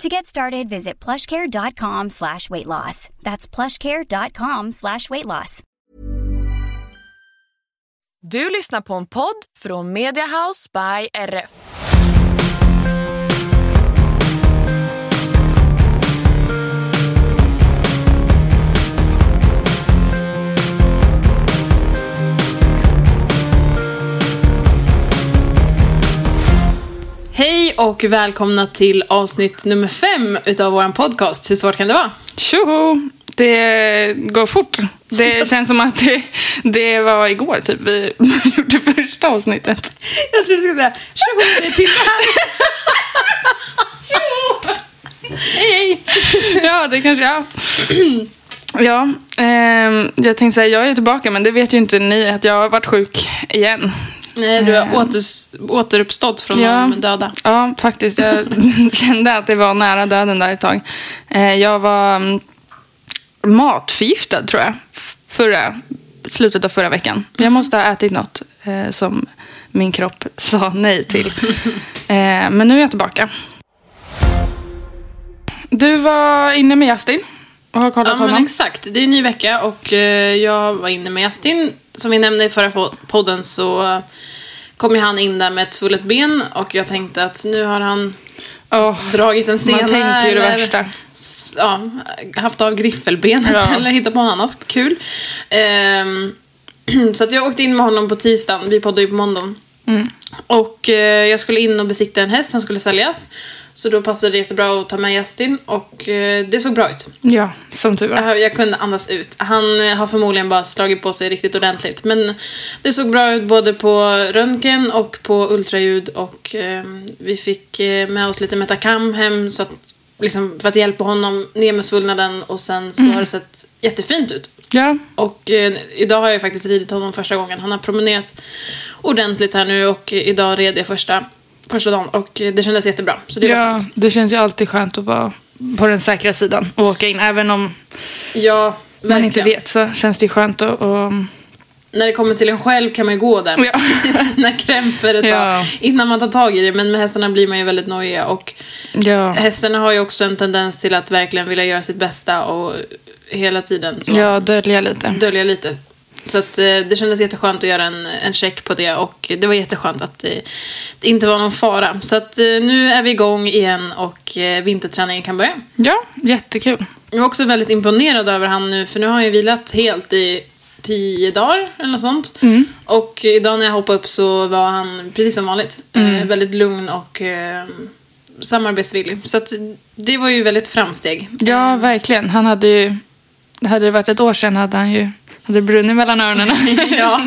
To get started, visit plushcare.com slash weight loss. That's plushcare.com slash weight loss. Du lyssnar på en podd från Mediahouse by RF. Hej och välkomna till avsnitt nummer fem utav vår podcast. Hur svårt kan det vara? Tjoho! Det går fort. Det känns som att det, det var igår typ vi gjorde första avsnittet. Jag tror du skulle säga tjoho, det är här. Hej! Ja, det kanske jag. Ja, ehm, jag tänkte säga jag är tillbaka men det vet ju inte ni att jag har varit sjuk igen. Nej, du har åter, återuppstått från Ja. de döda. Ja, faktiskt. Jag kände att det var nära döden där ett tag. Eh, Jag var mm, matförgiftad tror jag. Förra, slutet av förra veckan. Jag måste ha ätit något eh, som min kropp sa nej till. Eh, Men nu är jag tillbaka. Du var inne med Justin och har kollat Ja, honom. exakt. Det är en ny vecka och eh, jag var inne med Justin. Som vi nämnde i förra po- podden så kom ju han in där med ett svullet ben och jag tänkte att nu har han Åh, dragit en sten man tänker ju det eller- värsta. ja, haft av griffelbenet Ja. eller hittat på något annat kul. Ehm, så att jag åkte in med honom på tisdagen, vi poddade ju på måndagen. Mm. Och eh, jag skulle in och besikta en häst som skulle säljas. Så då passade det jättebra att ta med Justin och eh, det såg bra ut. Ja, som tur var. Jag, jag kunde andas ut. Han eh, har förmodligen bara slagit på sig riktigt ordentligt. Men det såg bra ut både på röntgen och på ultraljud. Och eh, vi fick eh, med oss lite Metacam hem så att, liksom, för att hjälpa honom ner med svullnaden. Och sen så har det sett jättefint ut. Ja, Och eh, idag har jag faktiskt ridit honom första gången. Han har promenerat ordentligt här nu och idag red jag första, första dagen. Och eh, det kändes jättebra. Så det ja, det känns ju alltid skönt att vara på den säkra sidan och åka in. Även om Ja, man inte vet så känns det skönt att... Och, när det kommer till en själv kan man ju gå där med Ja. sina krämpor ett tag Ja. innan man tar tag i det. Men med hästarna blir man ju väldigt nojiga och ja, hästarna har ju också en tendens till att verkligen vilja göra sitt bästa och hela tiden så ja, dölja lite. dölja lite. Så att, eh, det kändes jätteskönt att göra en, en check på det och det var jätteskönt att det, det inte var någon fara. Så att eh, nu är vi igång igen och eh, vinterträningen kan börja. Ja, jättekul. Jag är också väldigt imponerad över han nu för nu har han ju vilat helt i tio dagar eller något sånt. Och idag när jag hoppade upp så var han precis som vanligt. Eh, väldigt lugn och eh, samarbetsvillig. Så att det var ju väldigt framsteg. Ja, verkligen. Han hade ju... Hade det varit ett år sedan hade han ju hade brunnit mellan öronen. ja.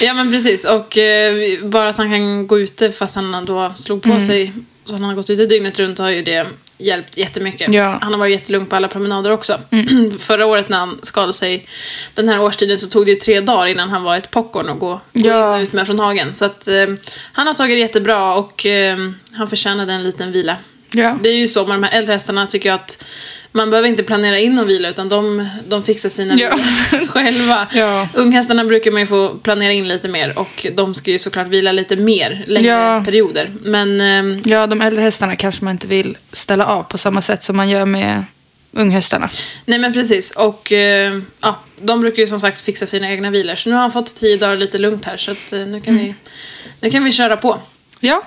ja, men precis. Och eh, bara att han kan gå ute fast han då slog på sig så han har gått ute dygnet runt har ju det hjälpt jättemycket. Ja. Han har varit jättelugn på alla promenader också. Förra året när han skadade sig den här årstiden så tog det ju tre dagar innan han var ett popcorn och gå, gå Ja. in ut med från hagen. Så att eh, han har tagit det jättebra och eh, han förtjänade en liten vila. Ja. Det är ju så med de här äldre hästarna tycker jag att man behöver inte planera in någon vila utan de, de fixar sina Ja. själva. Ja. Unghästarna brukar man ju få planera in lite mer och de ska ju såklart vila lite mer längre Ja. perioder. Men ehm, ja, de äldre hästarna kanske man inte vill ställa av på samma sätt som man gör med unghästarna. nej men precis och eh, ja, de brukar ju som sagt fixa sina egna vilor. Så nu har han fått tio dagar lite lugnt här så att eh, nu kan, vi, nu kan vi köra på. Ja,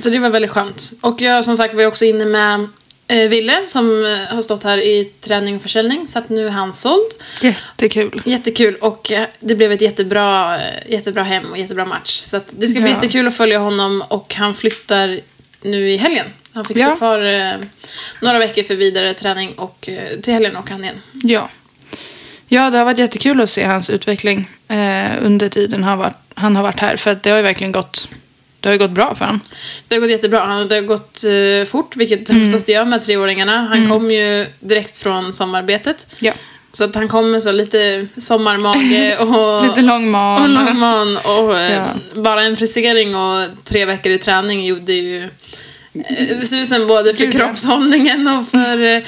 Så det var väldigt skönt. Och jag som sagt var också inne med eh, Ville som eh, har stått här i träning och försäljning så att nu är han såld. jättekul. Jättekul och eh, det blev ett jättebra, eh, jättebra hem och jättebra match. Så att det ska bli Ja. jättekul att följa honom och han flyttar nu i helgen. Han fick stå Ja. kvar eh, några veckor för vidare träning och eh, till helgen åker han igen. Ja. ja, det har varit jättekul att se hans utveckling eh, under tiden han, har varit här. För att det har ju verkligen gått, det har ju gått bra för honom. Det har gått jättebra. Han- Det har gått eh, fort, vilket Mm. oftast det gör med treåringarna. Han kom ju direkt från samarbetet. Ja. Så att han kom med så lite sommarmage och... Lite lång och man. lång man och eh, Ja. bara en frisering och tre veckor i träning gjorde ju eh, susen både för Gud, kroppshållningen och för eh,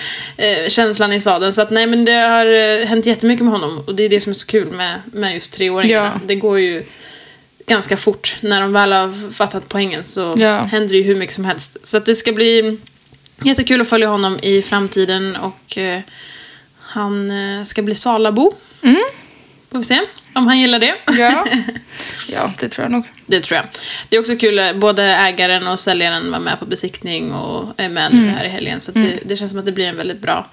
eh, känslan i sadeln. Så att nej men det har eh, hänt jättemycket med honom och det är det som är så kul med, med just treåringarna. Ja. Det går ju ganska fort. När de väl har fattat poängen så Ja. händer det ju hur mycket som helst. Så att det ska bli jättekul att följa honom i framtiden och eh, han eh, ska bli salabo. Mm. Får vi se om han gillar det. Ja. ja, det tror jag nog. Det tror jag. Det är också kul, eh, både ägaren och säljaren var med på besiktning och är med nu här i helgen. Så att det, det känns som att det blir en väldigt bra,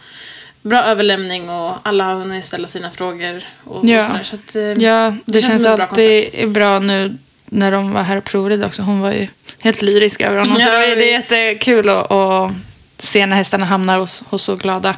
bra överlämning och alla har hunnit ställa sina frågor. Och, Ja. och sådär. Så att, eh, Ja, det, känns känns bra alltid är bra nu när de var här och provade också. Hon var ju helt lyrisk över honom. så Ja, det, var- det är vi- jättekul att, att se när hästarna hamnar hos, hos så glada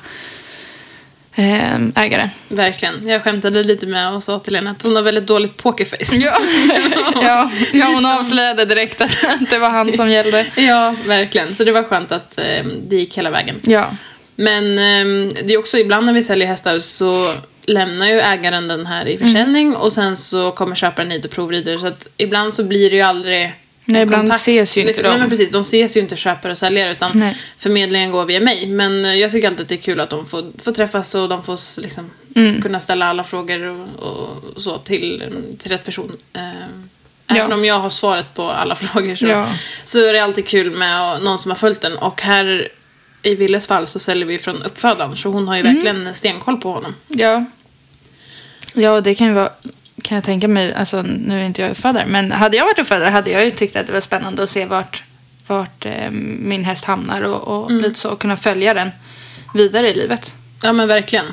eh, ägare. Verkligen. Jag skämtade lite med och sa till henne att hon har väldigt dåligt pokerface. Ja, ja, ja hon avslöjade direkt att det var han som gällde. Ja, verkligen. Så det var skönt att eh, det gick hela vägen. Ja, Men eh, det är också ibland när vi säljer hästar så lämnar ju ägaren den här i försäljning Mm. och sen så kommer köparen hit och provrider. Så att ibland så blir det ju aldrig Nej, ibland kontakt. ses ju inte liksom, de. Nej, men precis, de ses ju inte köpare och säljare utan Nej. förmedlingen går via mig. Men eh, jag tycker alltid att det är kul att de får, får träffas och de får liksom, Mm. kunna ställa alla frågor och, och så till, till rätt person. Eh, Även Ja. om jag har svaret på alla frågor så, Ja. så är det alltid kul med någon som har följt den. Och här i Willes fall så säljer vi från uppfödaren så hon har ju Mm. verkligen stenkoll på honom. ja. Ja, det kan ju vara kan jag tänka mig, alltså nu är inte jag uppfödare, men hade jag varit uppfödare hade jag ju tyckt att det var spännande att se vart, vart eh, min häst hamnar och, och lite så, och kunna följa den vidare i livet. Ja men verkligen.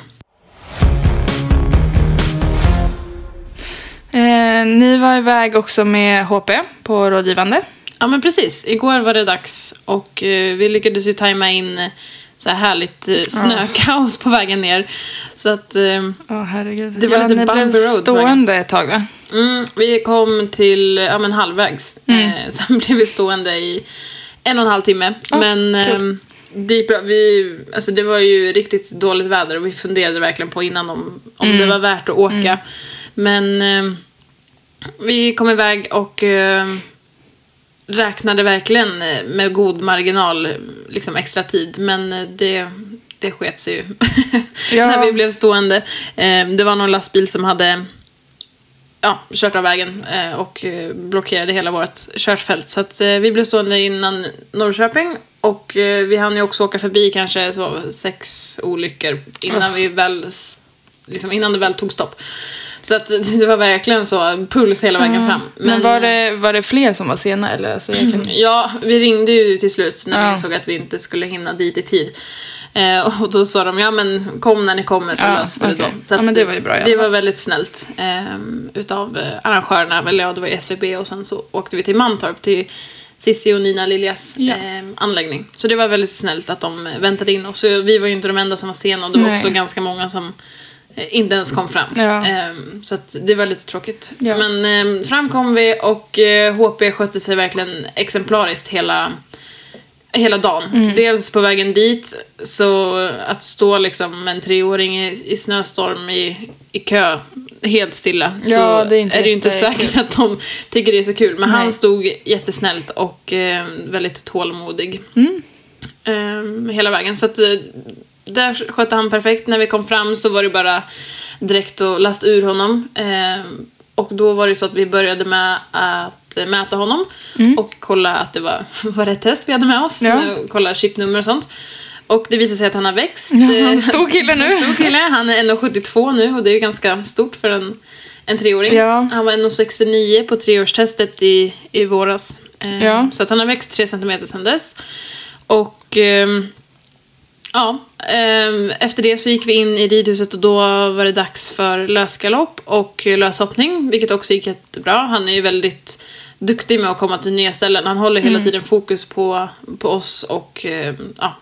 Eh, ni var iväg också med HP på rådgivande. Ja men precis, igår var det dags och eh, vi lyckades ju tajma in eh, så här härligt eh, snökaos på vägen ner. Så att Ja, herregud. Det var ja, lite bumpy road stående ett tag, va? mm, vi kom till ja, men halvvägs. Mm. Eh, sen blev vi stående i en och en halv timme. Ja, men eh, det gick bra. Vi, alltså, det var ju riktigt dåligt väder och vi funderade verkligen på innan om, om Mm. det var värt att åka. Men eh, vi kom iväg och eh, räknade verkligen eh, med god marginal liksom extra tid. Men eh, det, det sket sig ju Ja. när vi blev stående. Eh, Det var någon lastbil som hade ja, kört av vägen och blockerade hela vårt körfält. Så att vi blev stående innan Norrköping och vi hann ju också åka förbi kanske så sex olyckor innan vi väl liksom innan det väl tog stopp. Så att det var verkligen så puls hela vägen fram. Men, var, det, var det fler som var sena? Eller? Alltså, kan... Ja, vi ringde ju till slut när vi Ja. insåg att vi inte skulle hinna dit i tid. Eh, och då sa de, ja men kom när ni kommer så Ja, löser vi det okej. då. Så Ja, men det var ju bra Det var väldigt snällt eh, utav eh, arrangörerna, eller ja det var SVB och sen så åkte vi till Mantorp till Sissi och Nina Liljas Ja. eh, anläggning. Så det var väldigt snällt att de eh, väntade in oss. Så vi var ju inte de enda som var sena och det var Nej. också ganska många som eh, inte ens kom fram. Ja. Ehm, Så det var lite tråkigt. Ja. Men ehm, fram kom vi och eh, HP skötte sig verkligen exemplariskt hela, hela dagen. Mm. Dels på vägen dit, så att stå liksom med en treåring i, i snöstorm i, i kö helt stilla Ja, så det är inte är det ju inte säkert att de tycker det är så kul. Men han Nej. stod jättesnällt och eh, väldigt tålmodig. Mm. Ehm, hela vägen. Så att eh, där skötte han perfekt. När vi kom fram så var det bara direkt att lasta ur honom. Ehm, och då var det så att vi började med att mäta honom och kolla att det var, var rätt häst vi hade med oss. Ja. Kolla chipnummer och sånt. Och det visade sig att han har växt. Ja, Eh, en stor kille nu. Stor kille. Han är 1,72 nu och det är ju ganska stort för en, en treåring. Ja. Han var 1,69 på treårstestet i, i våras. Eh, Ja. Så att han har växt 3 cm sedan dess. Och ehm, ja, ehm, efter det så gick vi in i ridhuset och då var det dags för lösgalopp och löshoppning, vilket också gick jättebra. Han är ju väldigt duktig med att komma till nya ställen. Han håller Mm. hela tiden fokus på, på oss och ehm, ja,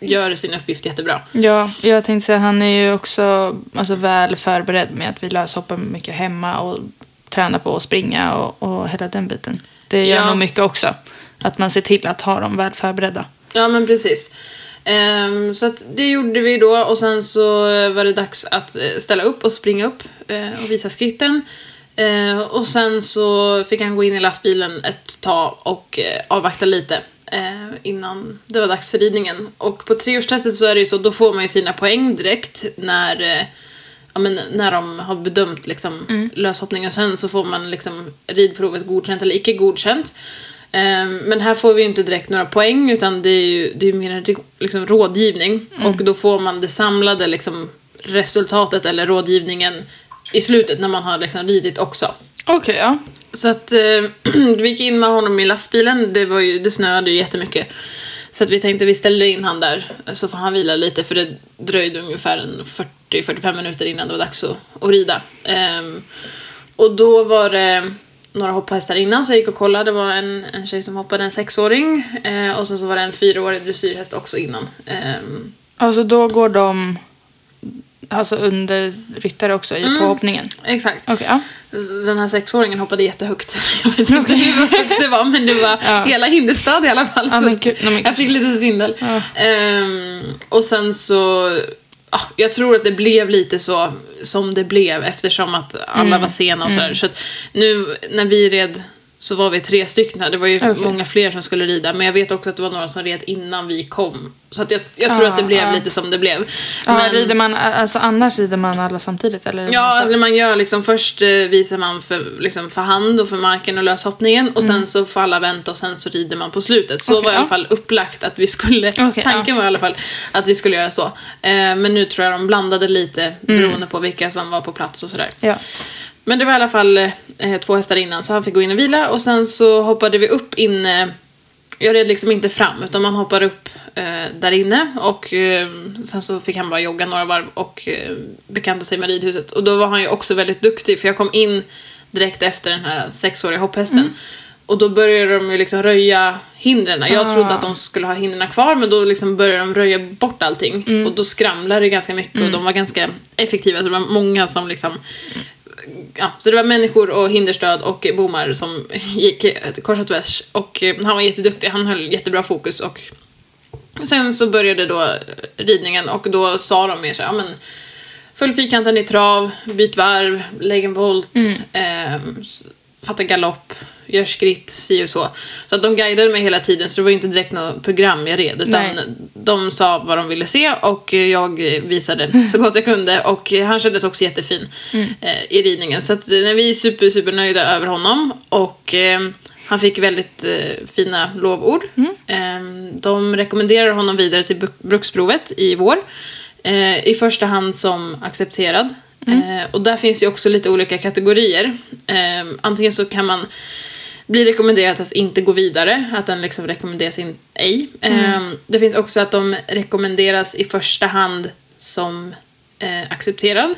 gör sin uppgift jättebra. Ja, jag tänkte säga han är ju också alltså, väl förberedd med att vi löshoppar mycket hemma och tränar på att springa och, och hela den biten. Det gör Ja. nog mycket också. Att man ser till att ha dem väl förberedda. Ja, men precis. Ehm, så att det gjorde vi då och sen så var det dags att eh, ställa upp och springa upp eh, och visa skritten. Eh, och sen så fick han gå in i lastbilen ett tag och eh, avvakta lite innan det var dags för ridningen. Och på treårstestet så är det ju så, då får man ju sina poäng direkt när, ja, men när de har bedömt liksom, löshoppning och sen så får man liksom ridprovet godkänt eller icke godkänt. Eh, Men här får vi ju inte direkt några poäng utan det är ju, det är mer en liksom, rådgivning. Och då får man det samlade liksom, resultatet eller rådgivningen i slutet när man har liksom, ridit också. Okej, ja. Så att eh, vi gick in med honom i lastbilen, det, var ju, det snöade ju jättemycket. Så att vi tänkte vi ställer in han där så får han vila lite för det dröjde ungefär en 40-45 minuter innan det var dags att, att rida. Ehm, och då var det några hopphästar innan så jag gick och kollade. Det var en, en tjej som hoppade, en sexåring. Eh, och sen så var det en fyraårig dressyrhäst också innan. Ehm, Alltså då går de alltså under ryttare också i påhoppningen? exakt. Okej, ja. Den här sexåringen hoppade jättehögt. Jag vet inte hur högt det var men det var Ja. hela hinderstöd i alla fall. Ja, men gud, nej, men jag fick lite svindel. Ja. Ehm, och sen så, jag tror att det blev lite så som det blev eftersom att alla Mm. var sena och sådär. Så att nu när vi red så var vi tre stycken. Det var ju Okej. många fler som skulle rida men jag vet också att det var några som red innan vi kom. Så att jag, jag tror Ja, att det blev ja. lite som det blev. Ja, Men- rider man, alltså annars rider man alla samtidigt eller? Ja, eller man gör liksom först eh, visar man för, liksom för hand och för marken och löshoppningen och sen så får alla vänta och sen så rider man på slutet. Så Mm. Okej, var i alla fall upplagt att vi skulle, Okej, tanken var i alla fall att vi skulle göra så. Eh, men nu tror jag de blandade lite beroende på vilka som var på plats och sådär. Ja. Men det var i alla fall eh, två hästar innan så han fick gå in och vila och sen så hoppade vi upp inne. Jag red liksom inte fram utan man hoppar upp eh, där inne och eh, sen så fick han bara jogga några varv och eh, bekanta sig med ridhuset. Och då var han ju också väldigt duktig för jag kom in direkt efter den här sexåriga hopphästen. Mm. Och då började de ju liksom röja hindren. Jag Ah. trodde att de skulle ha hindren kvar men då liksom började de röja bort allting. Mm. Och då skramlade det ganska mycket och de var ganska effektiva. Så det var många som liksom ja, så det var människor och hinderstöd och bommar som gick eh, kors och tvärs. Och eh, han var jätteduktig, han höll jättebra fokus och sen så började då eh, ridningen och då sa de mer så ja men följ fyrkanten i trav, byt varv, lägg en volt, eh, s- fatta galopp, gör skritt, si och så. Så att de guidade mig hela tiden så det var ju inte direkt något program jag red utan Nej. de sa vad de ville se och jag visade så gott jag kunde och han kändes också jättefin eh, i ridningen. Så att eh, vi är super, super nöjda över honom och eh, han fick väldigt eh, fina lovord. Eh, de rekommenderar honom vidare till bru- bruksprovet i vår. Eh, I första hand som accepterad. Eh, och där finns ju också lite olika kategorier. Eh, antingen så kan man bli rekommenderat att inte gå vidare, att den liksom rekommenderas in, ej. Eh, det finns också att de rekommenderas i första hand som eh, accepterad.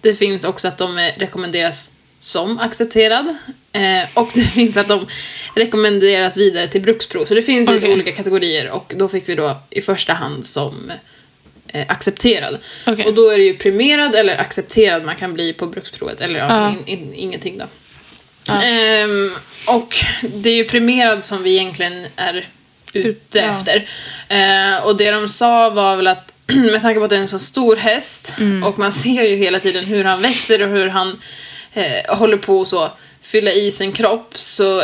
Det finns också att de eh, rekommenderas som accepterad. Eh, och det finns att de rekommenderas vidare till bruksprov. Så det finns lite Okej. olika kategorier och då fick vi då i första hand som eh, accepterad. Okej. Och då är det ju premierad eller accepterad man kan bli på bruksprovet. Eller ja, Ja. in, in, ingenting då. Ja. Ehm, och det är ju premierad som vi egentligen är ute Ja. efter. Eh, och det de sa var väl att med tanke på att det är en så stor häst Mm. och man ser ju hela tiden hur han växer och hur han eh, håller på och så fylla i sin kropp så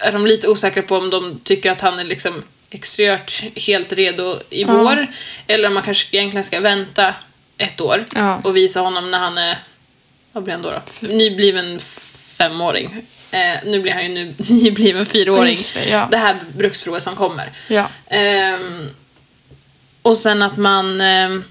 är de lite osäkra på om de tycker att han är liksom exteriört helt redo i Ja. vår eller om man kanske egentligen ska vänta ett år Ja. och visa honom när han är, vad blir han då? då? Nybliven femåring. Eh, nu blir han ju nu, nybliven fyraåring. Det, ja. det här bruksprovet som kommer. Ja. Ehm, och sen att man ehm,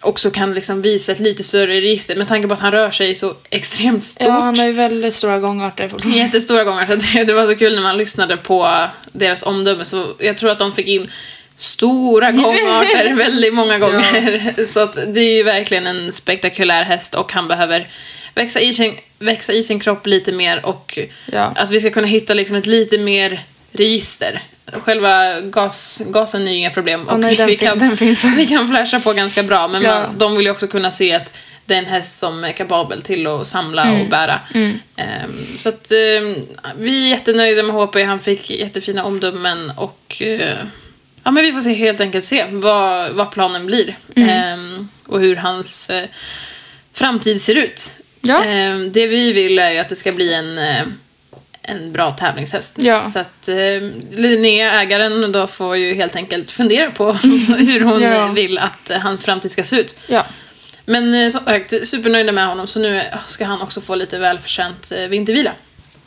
också kan liksom visa ett lite större register med tanke på att han rör sig så extremt stort. ja, han har ju väldigt stora gångarter. Jättestora gånger. Så det, var så kul när man lyssnade på deras omdöme. Så jag tror att de fick in stora gångarter väldigt många gånger. Så att det är ju verkligen en spektakulär häst och han behöver växa i sin, växa i sin kropp lite mer och Ja. att vi ska kunna hitta liksom ett lite mer register. Själva gas, gasen är ju inga problem och nej, den vi, kan, vi kan flasha på ganska bra men Ja. man, de vill ju också kunna se att det är en häst som är kapabel till att samla Mm. och bära. Ehm, så att ehm, vi är jättenöjda med HP. Han fick jättefina omdömen och eh, Ja, men vi får se, helt enkelt se vad, vad planen blir. Mm. Ehm, och hur hans eh, framtid ser ut. Ja. Ehm, det vi vill är ju att det ska bli en, eh, en bra tävlingshäst. Ja. Så att eh, Linnea, ägaren, då får ju helt enkelt fundera på hur hon Ja. vill att hans framtid ska se ut. Ja. Men eh, som sagt, supernöjda med honom så nu ska han också få lite välförtjänt eh, vintervila.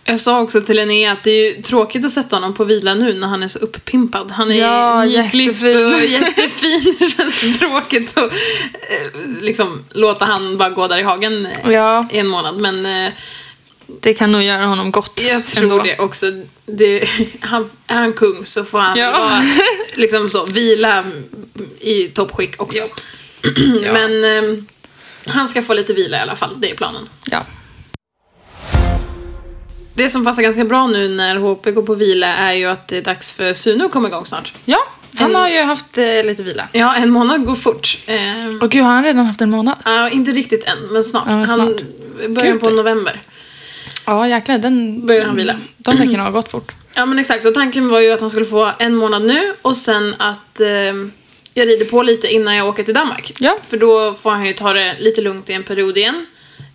Jag sa också till Linnea att det är tråkigt att sätta honom på vila nu när han är så uppimpad. Han är Ja, nyklippt jättefin. och jättefin. Det känns tråkigt att eh, liksom, låta han bara gå där i hagen eh, Ja. i en månad. Men eh, Det kan nog göra honom gott. jag tror ändå. det också. Det, han, är han kung så får han Ja. vara, liksom så, vila i toppskick också. Ja. Men han ska få lite vila i alla fall, det är planen. Ja. Det som passar ganska bra nu när HP går på vila är ju att det är dags för Suno att komma igång snart. ja, han En- har ju haft eh, lite vila. Ja, en månad går fort. Eh, Och gud, har han redan haft en månad? ja, inte riktigt än, men snart. Ja, men Han, snart. början Gud. på november. Ja, jäklar. Den... Börjar han vila. De veckorna har gått fort. Ja, men exakt. Så tanken var ju att han skulle få en månad nu och sen att eh, jag rider på lite innan jag åker till Danmark. Ja. För då får han ju ta det lite lugnt i en period igen.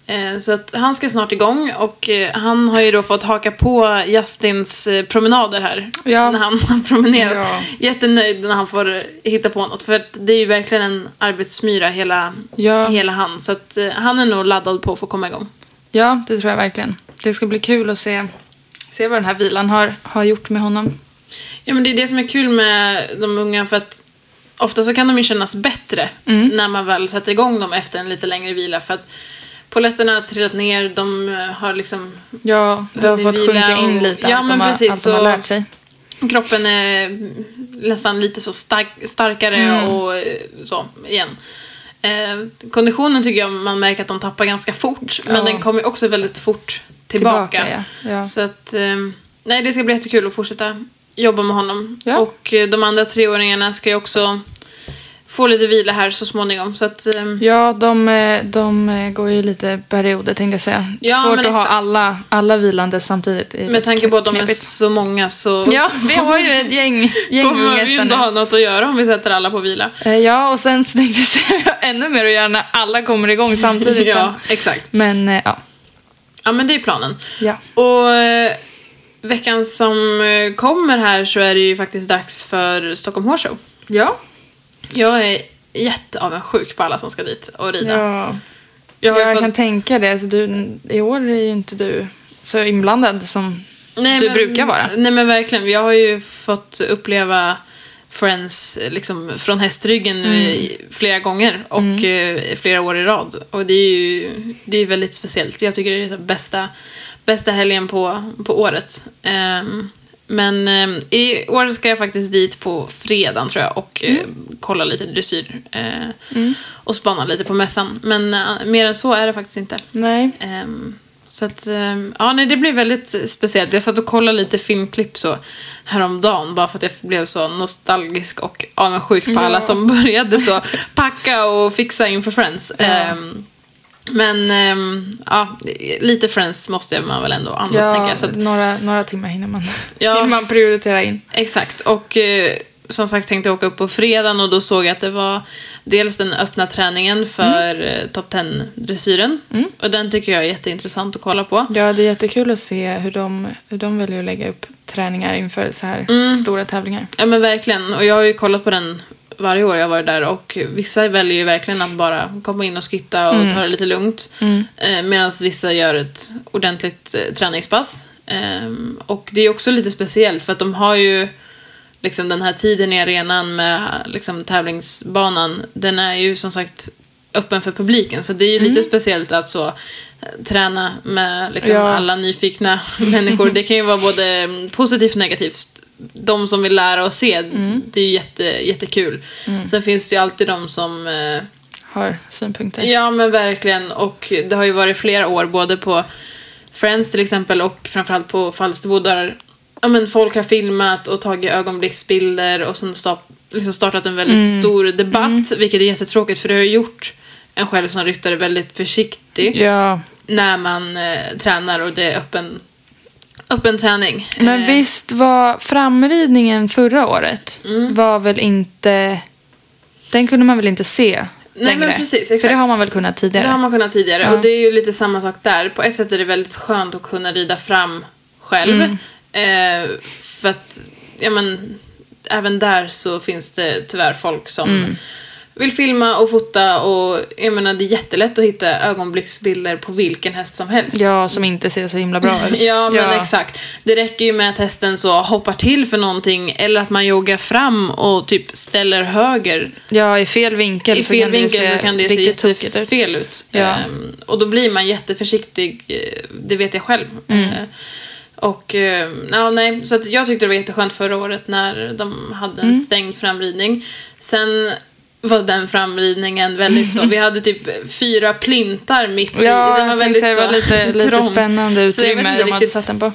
Eh, Så att han ska snart igång och eh, han har ju då fått haka på Justins eh, promenader här. Ja. När han har promenerat. Ja. Jättenöjd när han får hitta på något. För det är ju verkligen en arbetsmyra hela, Ja. hela han. Så att han är nog laddad på att få komma igång. Ja, det tror jag verkligen. Det ska bli kul att se, se vad den här vilan har, har gjort med honom. Ja men det är det som är kul med de unga för att ofta så kan de ju kännas bättre Mm. när man väl sätter igång dem efter en lite längre vila för att poletterna har trillat ner, de eh, har liksom Ja, det har fått sjunka in och- lite. Ja, men de har, precis, allt de har lärt sig. kroppen är nästan lite så stark, starkare Mm. och eh, så igen. Eh, konditionen tycker jag man märker att de tappar ganska fort men Ja. den kommer också väldigt fort tillbaka. Tillbaka, ja. Ja. Så att, eh, nej det ska bli jättekul att fortsätta jobba med honom. Och eh, de andra treåringarna ska ju också få lite vila här så småningom. Så att, eh, Ja, de, eh, de eh, går ju lite perioder tänkte jag säga. Ja, Svårt men att ha exakt. alla, alla vilande samtidigt. är med tanke på att de är knepigt. så många så Ja, vi har ju ett gäng, gäng kommer vi ju inte ha något att göra om vi sätter alla på vila. Eh, Ja, och sen så tänkte jag säga ännu mer att göra när alla kommer igång samtidigt. ja, sen. exakt. Men ja. Ja, men det är planen. ja. Och veckan som kommer här så är det ju faktiskt dags för Stockholm Horse Show. Ja. Jag är jätteavundsjuk på alla som ska dit och rida. ja. Jag Jag fått- kan tänka det. Alltså, du, I år är ju inte du så inblandad som Nej, du men- brukar vara. Nej men verkligen. Jag har ju fått uppleva Friends liksom, från hästryggen Mm. flera gånger och eh, flera år i rad. Och det är ju det är väldigt speciellt. Jag tycker det är så bästa, bästa helgen på, på året. Ehm, men ehm, i år ska jag faktiskt dit på fredagen tror jag och eh, kolla lite dressyr. eh, Och spana lite på mässan. Men eh, mer än så är det faktiskt inte. Nej. Ehm, så att, ehm, ja nej det blir väldigt speciellt. Jag satt och kollade lite filmklipp så häromdagen bara för att jag blev så nostalgisk och avundsjuk på alla som började så packa och fixa inför Friends. Ehm, men ehm, ja, lite Friends måste man väl ändå andas Ja, tänker jag. Så att, några, några timmar hinner man, Ja. hinner man prioritera in. Exakt, och eh, som sagt tänkte jag åka upp på fredagen och då såg jag att det var dels den öppna träningen för mm. Top 10-dressyren. Och den tycker jag är jätteintressant att kolla på. Ja, det är jättekul att se hur de, hur de väljer att lägga upp träningar inför så här Mm. stora tävlingar. Ja men verkligen, och jag har ju kollat på den varje år jag har varit där och vissa väljer ju verkligen att bara komma in och skitta och ta det lite lugnt. Eh, Medan vissa gör ett ordentligt eh, träningspass. Ehm, och det är också lite speciellt för att de har ju liksom den här tiden i arenan med liksom, tävlingsbanan, den är ju som sagt öppen för publiken. Så det är ju lite speciellt att så eh, träna med liksom, Ja. alla nyfikna människor. Det kan ju vara både mm, positivt och negativt. De som vill lära och se, det är ju jätte, jättekul. Sen finns det ju alltid de som eh, Har synpunkter. Ja men verkligen. Och det har ju varit flera år både på Friends till exempel och framförallt på Falsterbo där ja, men folk har filmat och tagit ögonblicksbilder och sen start, liksom startat en väldigt stor debatt vilket är jättetråkigt för det har gjort en själv som ryttare väldigt försiktig Ja, när man eh, tränar och det är öppen, Öppen träning. Men Eh, visst var framridningen förra året Mm. var väl inte... Den kunde man väl inte se Nej, längre? men precis, För exakt. det har man väl kunnat tidigare? Det har man kunnat tidigare. Ja. Och det är ju lite samma sak där. På ett sätt är det väldigt skönt att kunna rida fram själv. Mm. Eh, för att, ja men, även där så finns det tyvärr folk som Mm. Vill filma och fota och jag menar det är jättelätt att hitta ögonblicksbilder på vilken häst som helst. Ja, som inte ser så himla bra ut. Ja, men exakt. Det räcker ju med att hästen så hoppar till för någonting eller att man joggar fram och typ ställer höger Ja, i fel vinkel i fel vinkel så kan det se ut. jättefel ut. Ja. Ehm, och då blir man jätteförsiktig, eh, det vet jag själv. Mm. Eh, och eh, ja, nej, så att jag tyckte det var jätteskönt förra året när de hade Mm. en stängd framridning. Sen var den framridningen väldigt så, vi hade typ fyra plintar mitt i. Ja, den var väldigt säga, det var så lite, lite trång. spännande Så utrymme de hade satt den på.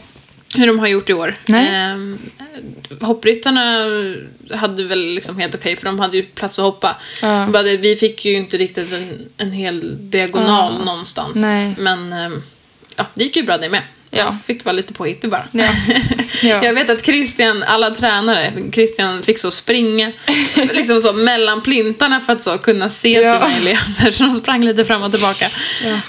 hur de har gjort i år. Nej. Ehm, hoppryttarna hade väl liksom helt okej för de hade ju plats att hoppa. Ja. Bara det, vi fick ju inte riktigt en, en hel diagonal Ja. någonstans. Nej. Men ehm, ja, det gick ju bra det med. Ja. Jag fick vara lite påhittig bara. Ja. Ja. Jag vet att Christian, alla tränare, Christian fick så springa liksom så mellan plintarna för att så kunna se Ja. sina elever. Så de sprang lite fram och tillbaka.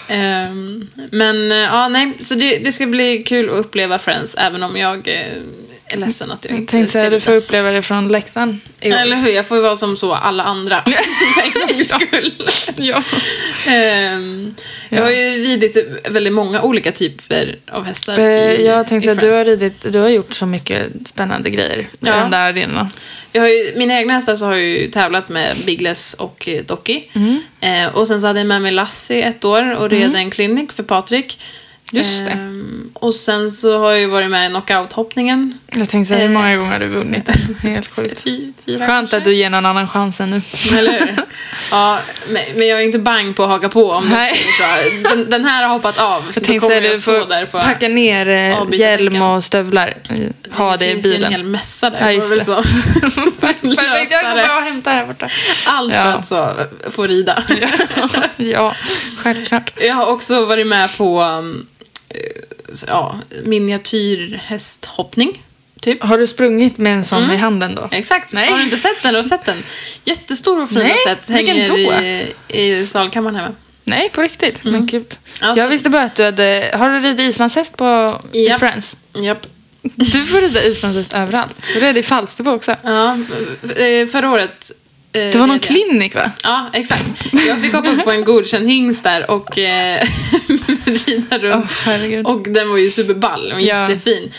Ehm, men eh, ja, nej, så det, det ska bli kul att uppleva Friends även om jag eh, är ledsen att jag Jag inte tänkte ska säga, du får uppleva det från läktaren i år. Eller hur, jag får ju vara som så alla andra. Skull. Ja. Ehm, Jag har ju ridit väldigt många olika typer av hästar Eh, i, Jag tänkte i säga, du har, ridit, du har gjort så mycket spännande grejer i Ja. de där arenorna. Jag har ju, mina egna hästar så har jag ju tävlat med Bigless och Docky. Mm. Eh, och sen så hade jag med mig Lassie ett år och red en klinik för Patrik. Just det. Ehm, och sen så har jag ju varit med i knockout-hoppningen. Jag tänkte säga, hur Eh. många gånger har du vunnit? Helt sjukt. Fy, fyra Skönt kanske? att du ger någon annan chansen nu. Eller hur? Ja, men, jag är inte bang på att haka på om det Nej. så. Den, den här har hoppat av. Så Jag då tänkte kommer jag stå där på... packa ner eh, hjälm och stövlar. Eh, Ha det, det i finns ju en bilen. hel mässa där. Ja, just det. så. Perfekt, jag går det. bara och hämtar här borta. Allt för Ja. att så, få rida. ja, självklart. Jag har också varit med på um, eh, ja, miniatyrhästhoppning. Typ. Har du sprungit med en sån i handen då? Exakt. Nej. Har du inte sett den? Har du sett den? Jättestor och fin Nej, vilken Hänger då? i, i salkammaren hemma. Nej, på riktigt. Men gud. Alltså- Jag visste bara att du hade... Har du ridit islandshäst på i Japp. Friends? Japp. Du får rida islandshäst överallt. Du red i Falsterbo också. Ja, eh, förra året... eh, Det var någon jag. klinik va? Ja, exakt. Jag fick hoppa upp på en godkänd hingst där och eh, rida runt. Herregud. och den var ju superball och Ja. jättefin.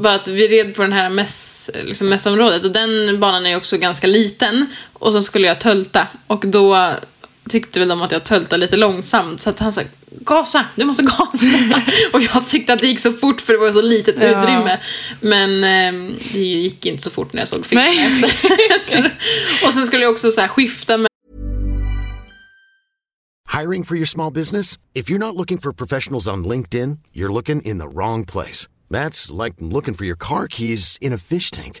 Bara att vi red på den här mäss, liksom mässområdet och den banan är också ganska liten. Och så skulle jag tölta och då tyckte väl de att jag töltade lite långsamt så att han sa gasa, du måste gasa. och jag tyckte att det gick så fort för det var så litet Ja. utrymme. Men eh, det gick inte så fort när jag såg filmen Nej. efter. och sen skulle jag också så här skifta med Hiring for your small business? If you're not looking for professionals on LinkedIn, you're looking in the wrong place. That's like looking for your car keys in a fish tank.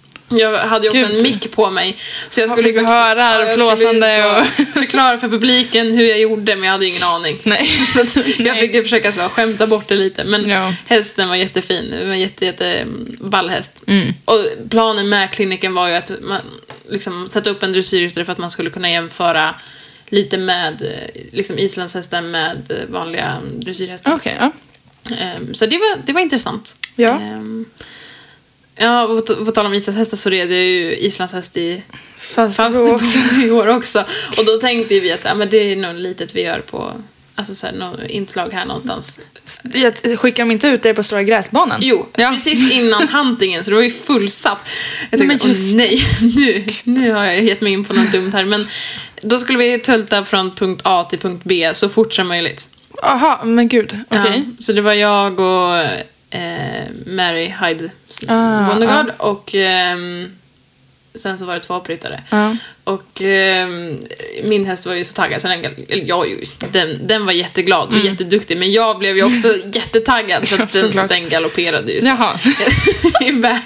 Jag hade ju också Gud. en mick på mig. Så jag Ja, skulle fick höra Ja, flåsande och- förklara för publiken hur jag gjorde men jag hade ingen aning. Nej. Så jag fick ju försöka så skämta bort det lite. Men Ja. hästen var jättefin. Det var jätte, jätte ball häst. Mm. Och planen med kliniken var ju att man liksom sätta upp en dressyrryttare för att man skulle kunna jämföra lite med eh, liksom islandshästen med vanliga dressyrhästar. Okej, ja. Ehm, Så det var, det var intressant. Ja. Ehm, Ja, och på, på tal om islandshästar så red jag ju islandshäst i Falsterbo också. i år också. Och då tänkte vi att så här, men det är nog litet vi gör på Alltså så här, inslag här någonstans. Jag skickar de inte ut det på Stora Gräsbanan? Jo, Ja. precis innan huntingen så det var ju fullsatt. Jag Nej, tänkte, åh just nej, nu, nu har jag gett mig in på något dumt här. Men då skulle vi tölta från punkt A till punkt B så fort som möjligt. Jaha, men gud. Okej. Ja, så det var jag och eh, Mary Hyde Ah, Wondergard och ehm, sen så var det två uppryttare. Ja. Och ehm, min häst var ju så taggad, så den, eller jag, ju- den, den var jätteglad och jätteduktig, men jag blev ju också jättetaggad så att Mm. Den, den galopperade ju så Jaha. iväg.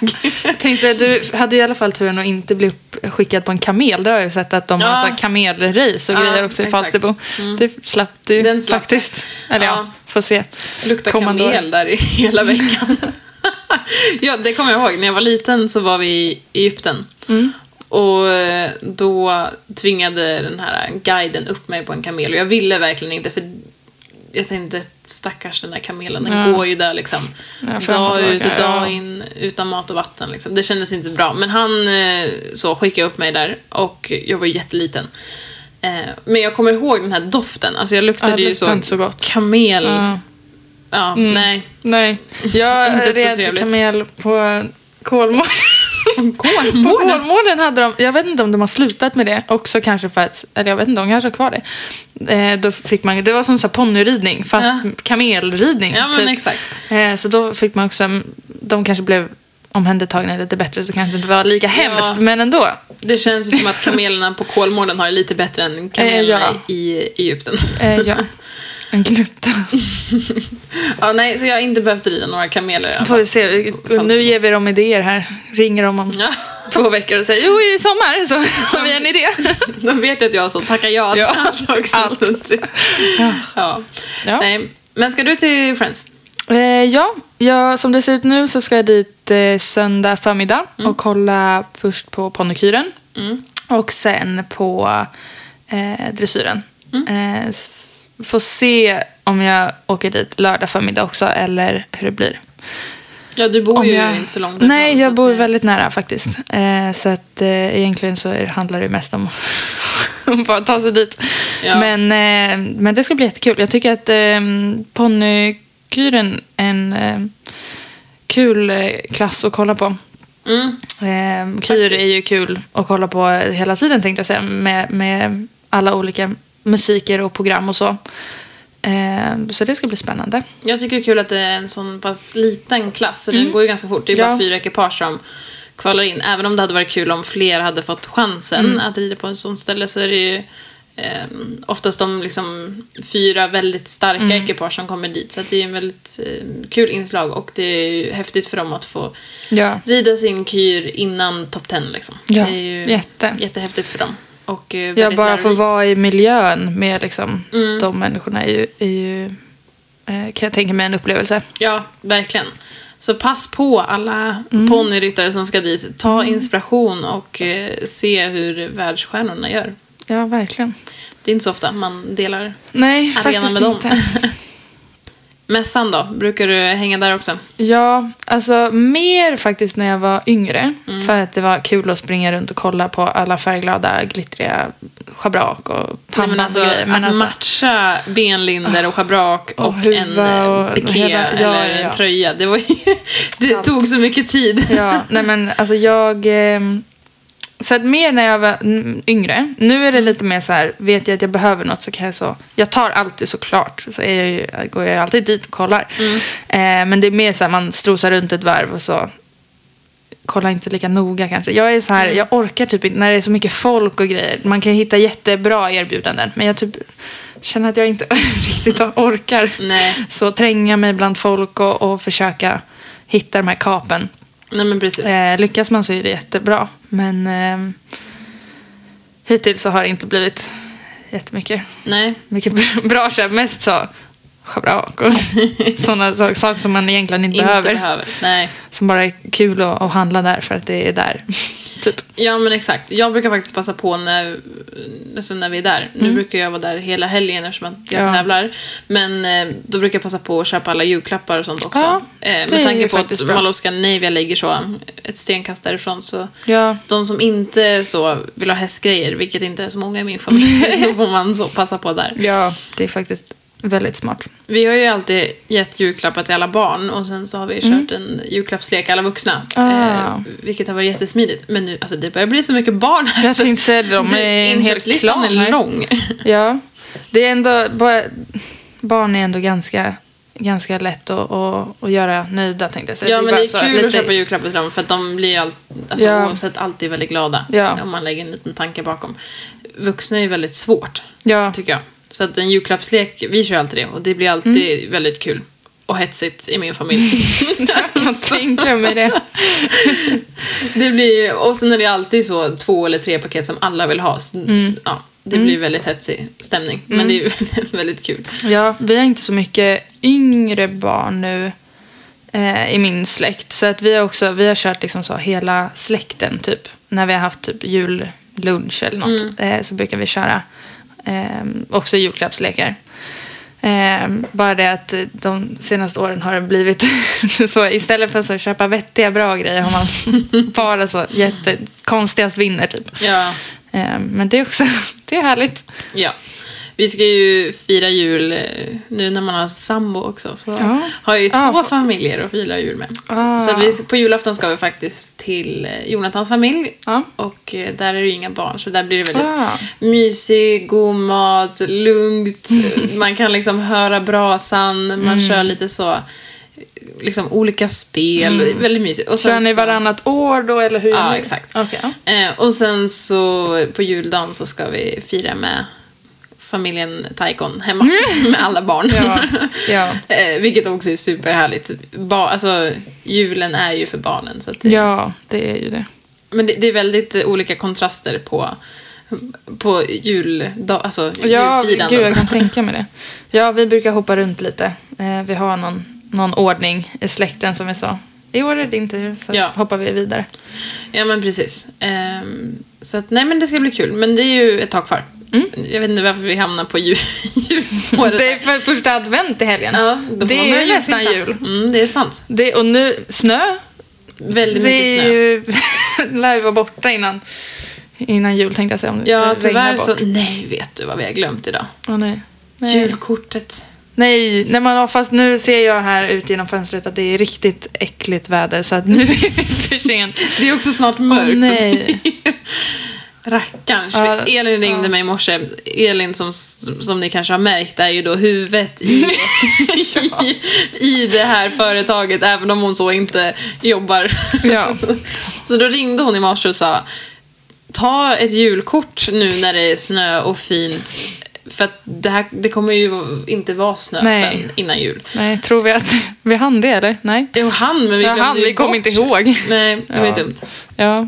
Tänkte, du hade i alla fall turen att inte bli uppskickad på en kamel. Det har jag ju sett att de Ja. har kamelrace och Ja, grejer också i. Falsterbo. Det slapp du Den slapp faktiskt. Eller ja, Ja. får se. Luktar kamel där i hela veckan. ja, det kommer jag ihåg. När jag var liten så var vi i Egypten. Mm. Och eh, då tvingade den här guiden upp mig på en kamel. Och jag ville verkligen inte för jag tänkte stackars den där kamelen, den Ja. går ju där liksom. Ja, dag ut och dag in utan mat och vatten. Liksom. Det kändes inte så bra. Men han eh, så skickade upp mig där och jag var jätteliten. Eh, Men jag kommer ihåg den här doften. Alltså jag luktade Ja, ju så, så kamel. Ja. Ja, nej. Nej, jag red kamel på Kolmården. På Kolmården? Hade de, jag vet inte om de har slutat med det, också kanske för att, eller jag vet inte, de kanske har kvar det. Eh, då fick man, det var som så ponnyridning, fast Ja. kamelridning. Ja, men typ. exakt. Eh, så då fick man också, de kanske blev omhändertagna lite bättre så kanske det inte var lika hemskt, men ändå. Det känns ju som att kamelerna på Kolmården har det lite bättre än kamelerna Eh, ja. i Egypten. Eh, ja, en gnutta. ja, nej, så jag har inte behövt rida några kameler Får vi se, nu ger vi dem idéer här. Ringer dem om Ja, två veckor och säger jo i sommar så har vi en idé. de vet ju att jag så tackar ja till Ja, allt också. allt. Ja. Ja. Nej, men ska du till Friends? Eh, ja, ja, som det ser ut nu så ska jag dit eh, söndag förmiddag och kolla först på ponnykyren Mm. och sen på eh, dressyren. Eh, s- får se om jag åker dit lördag förmiddag också eller hur det blir. Ja, du bor Om ju jag... inte så långt Nej, ifrån, jag bor det- väldigt nära faktiskt. Eh, så att eh, egentligen så handlar det mest om att bara ta sig dit. Ja. Men, eh, men det ska bli jättekul. Jag tycker att eh, ponnykyren är en eh, kul eh, klass att kolla på. Mm. Eh, kyr är ju kul att kolla på hela tiden tänkte jag säga. Med, med alla olika musiker och program och så. Eh, så det ska bli spännande. Jag tycker det är kul att det är en sån pass liten klass. Så Den går ju ganska fort. Det är Mm. Ja. bara fyra ekipage som kvalar in. Även om det hade varit kul om fler hade fått chansen Mm. att rida på en sån ställe så är det ju eh, oftast de liksom fyra väldigt starka Mm. ekipage som kommer dit. Så det är en väldigt eh, kul inslag och det är ju häftigt för dem att få Ja. rida sin kyr innan top 10 liksom. Ja, det är ju jätte. jättehäftigt för dem. Och eh, Jag bara får vara i miljön med liksom, Mm. de människorna är ju, är ju eh, kan jag tänka mig en upplevelse. Ja, verkligen. Så pass på alla Mm. ponnyryttare som ska dit. Ta inspiration och eh, se hur världsstjärnorna gör. Ja, verkligen. Det är inte så ofta man delar Nej, arenan med dem. inte. Mässan då? Brukar du hänga där också? Ja, alltså mer faktiskt när jag var yngre. Mm. För att det var kul att springa runt och kolla på alla färgglada, glittriga schabrak och pannband alltså, och grejer. Men att alltså, matcha benlinder och schabrak Och och, en eh, och piké hela- ja, eller ja, ja. en tröja. Det, var ju, det tog så mycket tid. ja, nej men alltså jag... ehm, så att mer när jag var mm, yngre. Nu är det lite mer så här, vet jag att jag behöver något så kan jag så. Jag tar alltid såklart. Så är jag ju, går jag alltid dit och kollar. Eh, men det är mer så här, man strosar runt ett varv och så. Kollar inte lika noga kanske. Jag är så här, jag orkar typ inte när det är så mycket folk och grejer. Man kan hitta jättebra erbjudanden. Men jag typ känner att jag inte riktigt orkar. Nej. Så tränga mig bland folk och, och försöka hitta de här kapen. Nej men precis. Eh, lyckas man så är det jättebra. Men eh, hittills så har det inte blivit jättemycket Nej. mycket bra köp. Mest så schabrak och sådana saker, saker som man egentligen inte, Inte behöver. behöver. Nej. Som bara är kul att, att handla där för att det är där. typ. Ja men exakt. Jag brukar faktiskt passa på när, alltså när vi är där. Nu brukar jag vara där hela helgen eftersom att jag Mm. Ja. tävlar. Men eh, då brukar jag passa på att köpa alla julklappar och sånt också. Ja, eh, med tanke på att bra. Mall of Scandinavia ligger så ett stenkast därifrån. Så Ja. de som inte så vill ha hästgrejer, vilket inte är så många i min familj, då får man så passa på där. ja, det är faktiskt väldigt smart. Vi har ju alltid gett julklappar till alla barn och sen så har vi kört en julklappslek alla vuxna. Mm. Ah. Eh, vilket har varit jättesmidigt. Men nu, alltså det börjar bli så mycket barn här. Jag tänkte säga det, de Det- är en hel klan är lång. Ja, det är ändå... Barn är ändå ganska, ganska lätt att, att, att göra nöjda tänkte jag säga. Ja, men bara det är så kul att lite- köpa julklappar till dem för att de blir all, alltså, Ja. oavsett alltid väldigt glada. Ja. Om man lägger en liten tanke bakom. Vuxna är ju väldigt svårt, Ja, tycker jag. Så att en julklappslek, vi kör alltid det och det blir alltid Mm. väldigt kul. Och hetsigt i min familj. jag tänker mig det. det blir, och sen är det alltid så två eller tre paket som alla vill ha. Så, Mm. ja, det blir väldigt hetsig stämning. Men det är väldigt kul. Ja, vi har inte så mycket yngre barn nu eh, i min släkt. Så att vi har också, vi har kört liksom så hela släkten typ. När vi har haft typ jullunch eller något. Eh, så brukar vi köra eh, också julklappslekar. Eh, bara det att de senaste åren har det blivit så istället för att köpa vettiga bra grejer har man bara så jättekonstigast vinner typ. Ja. Eh, men det är också, det är härligt. Ja. Vi ska ju fira jul eh, nu när man har sambo också. Så Ja. har jag ju Ah, två fa- familjer att fira jul med. Ah. Så vi, på julafton ska vi faktiskt till eh, Jonathans familj. Ja. Och eh, där är det ju inga barn så där blir det väldigt Ah. mysig, god mat, lugnt. Man kan liksom höra brasan, man Mm. kör lite så liksom olika spel. Väldigt mysigt. Och Kör ni varannat år då eller hur? Ja, exakt. Ja. Eh, och sen så på juldagen så ska vi fira med familjen Taikon hemma med alla barn. Ja, ja. eh, vilket också är superhärligt. Ba- alltså, julen är ju för barnen. Så det, Ja, det är ju det. Men det, det är väldigt eh, olika kontraster på, på jul, da, alltså, Ja, gud, julfiranden. jag kan tänka mig det. Ja, vi brukar hoppa runt lite. Eh, vi har någon, någon ordning i släkten som vi sa. I år är det inte jul, så Ja. hoppar vi vidare. Ja men precis. Ehm, så att, nej men det ska bli kul. Men det är ju ett tag kvar. Jag vet inte varför vi hamnar på jul, julspåret. Mm. Det är för första advent i helgen. ja, det är ju nästan jul. Mm, det är sant. Det, och nu, snö. Väldigt Det mycket är snö. ju, lär ju vara borta innan, innan jul tänkte jag säga. Om det Ja, tyvärr så... Nej, vet du vad vi har glömt idag? Åh, nej. Nej. Julkortet. Nej, nej man, fast nu ser jag här ut genom fönstret att det är riktigt äckligt väder så att nu är det för sent. Det är också snart mörkt. Åh, nej. Rackarns. Ja, Elin ringde ja. mig i morse. Elin som, som ni kanske har märkt är ju då huvudet i, i, i det här företaget även om hon så inte jobbar. Ja. Så då ringde hon i morse och sa ta ett julkort nu när det är snö och fint. För att det, här, det kommer ju inte vara snö Nej. sen innan jul. Nej, tror vi att vi hann det eller? Nej. Jo, han, men vi Ja, glömde han, ju vi kom bort. inte ihåg. Nej, det var ju Ja. dumt. Ja.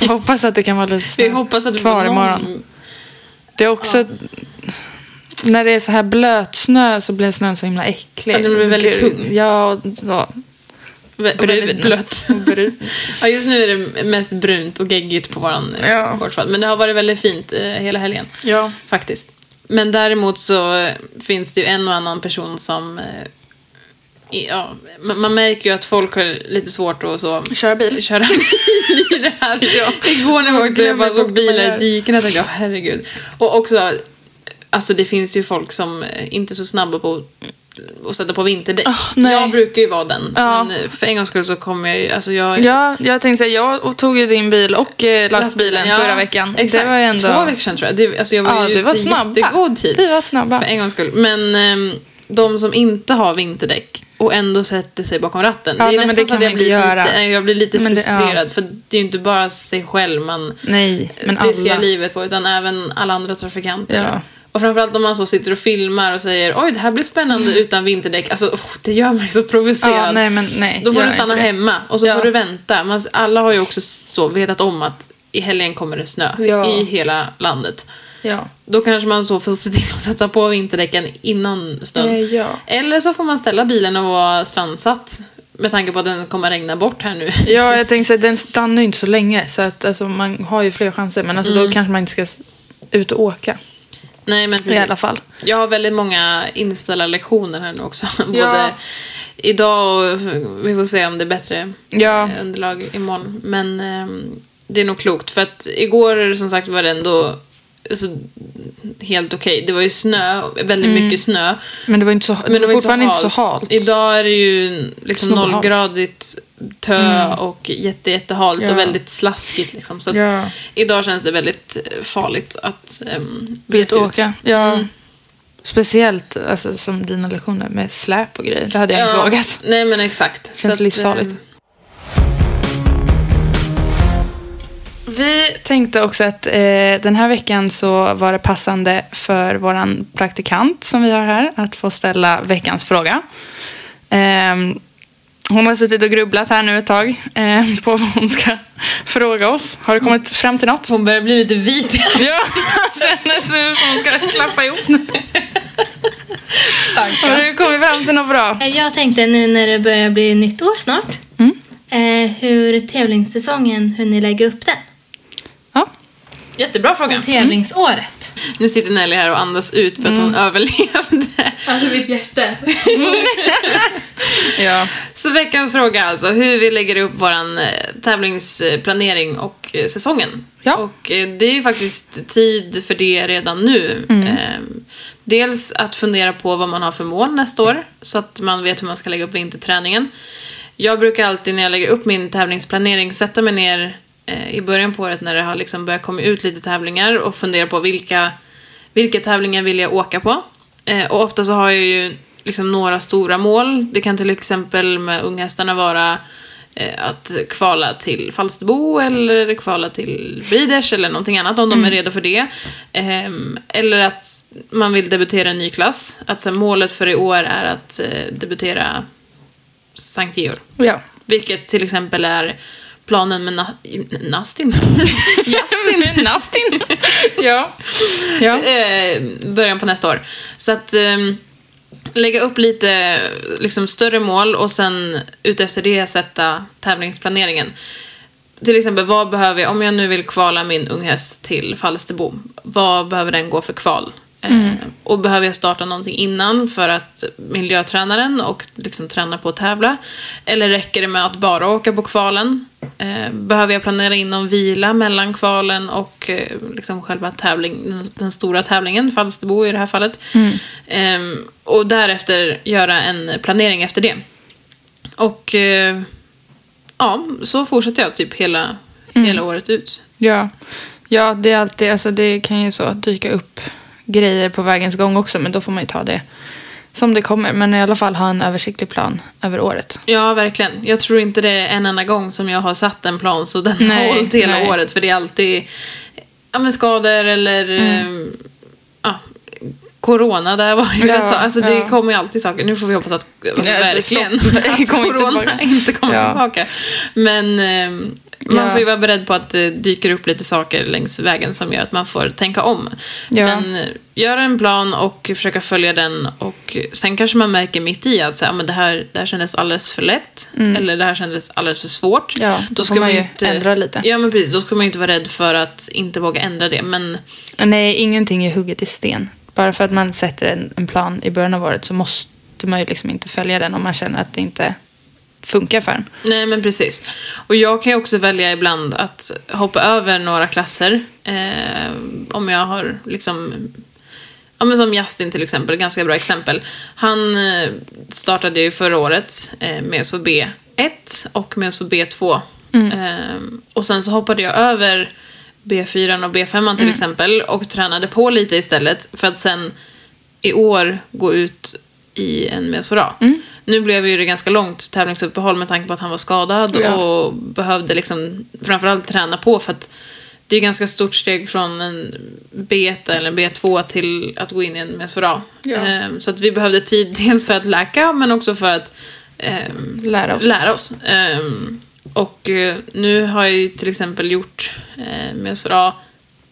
Jag hoppas att det kan vara lite snö Vi hoppas att det kvar blir imorgon. någon... Det är också... När det är så här blötsnö så blir snön så himla äcklig. Ja, den blir väldigt tung. Ja, och, ja. Väldigt blött. Och. Ja, just nu är det mest brunt och geggigt på våran Ja. ja. gårdsfall. Men det har varit väldigt fint eh, hela helgen. Ja. Faktiskt. Men däremot så eh, finns det ju en och annan person som... eh, Ja, man, man märker ju att folk har lite svårt att så... Köra bil. Köra bil i det här. Igår när jag åkte jag bara såg bilar i diken jag tänkte, åh herregud. Och också, alltså det finns ju folk som eh, inte är så snabba på att sätta på vinterdäck. Nej. jag brukar ju vara den. Ja. Men för en gångs skull så kommer jag ju, alltså jag... Ja, jag tänkte säga, jag tog ju din bil och eh, lastbilen Ja, förra veckan. Exakt. Det var ändå... Två veckor sedan tror jag. Det, alltså jag var Ja, ju det var ute snabba. jättegod tid. Vi var snabba. För en gångs skull. Men ehm, de som inte har vinterdäck och ändå sätter sig bakom ratten. Ja, det är nej, nästan det så att jag blir, lite, jag blir lite Men det- frustrerad. För det är ju inte bara sig själv man Nej, riskerar alla. livet på. Utan även alla andra trafikanter. Ja. Och framförallt om man så sitter och filmar och säger oj det här blir spännande utan vinterdäck. Alltså oh, det gör mig så provocerad. Ja, nej, men nej. Då får du stanna hemma och så Ja. får du vänta. Man, alla har ju också så vetat om att i helgen kommer det snö Ja. i hela landet. Ja. Då kanske man så får se till att sätta på vinterdäcken innan snön. Eh, ja. Eller så får man ställa bilen och vara strandsatt. Med tanke på att den kommer regna bort här nu. Ja, jag tänkte att den stannar ju inte så länge. Så att alltså, man har ju fler chanser. Men alltså, då kanske man inte ska ut och åka. Nej, men precis. I alla fall. Jag har väldigt många inställda lektioner här nu också. Både Ja. idag och vi får se om det är bättre Ja. eh, underlag imorgon. Men ehm, det är nog klokt. För att igår som sagt var det ändå alltså, helt okej. Det var ju snö, väldigt mycket snö. Men det var, inte så, det Men var fortfarande inte så halt. Idag är det ju liksom nollgradigt tö och jätte, jättehalt Ja. och väldigt slaskigt. Liksom. Så Ja. Idag känns det väldigt eh, farligt att um, och åka. Ja. Speciellt alltså, som dina lektioner med släp och grejer. Det hade jag inte vågat. Nej men exakt. Känns att, livsfarligt. eh, Vi tänkte också att eh, den här veckan så var det passande för våran praktikant som vi har här att få ställa veckans fråga. Ehm, hon har suttit och grubblat här nu ett tag eh, på vad hon ska fråga oss. Har du kommit fram till något? Hon börjar bli lite vit. Ja, känner sig som hon ska klappa ihop nu. Har du kommit fram till något bra? Eh, Jag tänkte nu när det börjar bli nytt år snart. Mm. Eh, hur tävlingssäsongen, hur ni lägger upp den. Jättebra fråga. Och tävlingsåret. Nu sitter Nelly här och andas ut för att hon Mm. överlevde. Alltså mitt hjärta. ja. Så veckans fråga alltså, hur vi lägger upp våran eh, tävlingsplanering och eh, säsongen. Ja. Och eh, det är ju faktiskt tid för det redan nu. Eh, Dels att fundera på vad man har för mål nästa år, så att man vet hur man ska lägga upp vinterträningen. Jag brukar alltid när jag lägger upp min tävlingsplanering sätta mig ner i början på året när det har liksom börjat komma ut lite tävlingar och fundera på vilka, vilka tävlingar vill jag åka på. Eh, och ofta så har jag ju liksom några stora mål. Det kan till exempel med unghästarna vara eh, att kvala till Falsterbo eller kvala till Breeders eller någonting annat om de är redo för det. Ehm, eller att man vill debutera en ny klass. Att så målet för i år är att eh, debutera Sankt Georg. ja. Vilket till exempel är planen med na- Nastin. Jastin. Nastin. ja. ja. eh, början på nästa år. Så att ehm, lägga upp lite liksom, större mål och sen utefter det sätta tävlingsplaneringen. Till exempel, vad behöver jag, om jag nu vill kvala min unghäst till Falsterbo, vad behöver den gå för kval? Eh, och behöver jag starta någonting innan för att miljöträna den och liksom träna på att tävla? Eller räcker det med att bara åka på kvalen? Eh, behöver jag planera in någon vila mellan kvalen och eh, liksom själva tävling, den, stora tävlingen, Falsterbo i det här fallet? Eh, och därefter göra en planering efter det. Och eh, ja, så fortsätter jag typ hela, hela året ut. Ja. ja, det är alltid, alltså det kan ju så dyka upp grejer på vägens gång också. Men då får man ju ta det som det kommer. Men i alla fall ha en översiktlig plan över året. Ja, verkligen. Jag tror inte det är en enda gång som jag har satt en plan så den Nej, har hållit hela nej. året. För det är alltid ja, men skador eller Mm. eh, ja, corona där var ju Ja, ett. Alltså det ja. kommer ju alltid saker. Nu får vi hoppas att Ja, verkligen att Kommer inte corona tillbaka. inte kommer Ja. tillbaka. Men eh, man Ja. får ju vara beredd på att det dyker upp lite saker längs vägen som gör att man får tänka om. Ja. Men eh, göra en plan och försöka följa den och sen kanske man märker mitt i att så här, men det, här, det här kändes alldeles för lätt eller det här kändes alldeles för svårt. Mm. Ja, då får man ju ändra lite. Ja men precis, då ska man inte vara rädd för att inte våga ändra det. Men Nej, ingenting är hugget i sten. Bara för att man sätter en, en plan i början av året så måste man ju liksom inte följa den om man känner att det inte funkar för en. Nej, men precis. Och jag kan ju också välja ibland att hoppa över några klasser. Eh, om jag har liksom... Ja, men som Justin till exempel, ganska bra exempel. Han eh, startade ju förra året eh, med SVB 1 och med SVB 2. Eh, och sen så hoppade jag över B4 och B5 till exempel och tränade på lite istället för att sen i år gå ut i en Mesora. Nu blev ju det ganska långt tävlingsuppehåll med tanke på att han var skadad Ja. och behövde liksom framförallt träna på för att det är ganska stort steg från en B1 eller en B2 till att gå in i en Mesora. Ja. Ehm, så att vi behövde tid dels för att läka men också för att ehm, Lära oss. lära oss. Ehm, och eh, nu har jag ju till exempel gjort eh, Mesora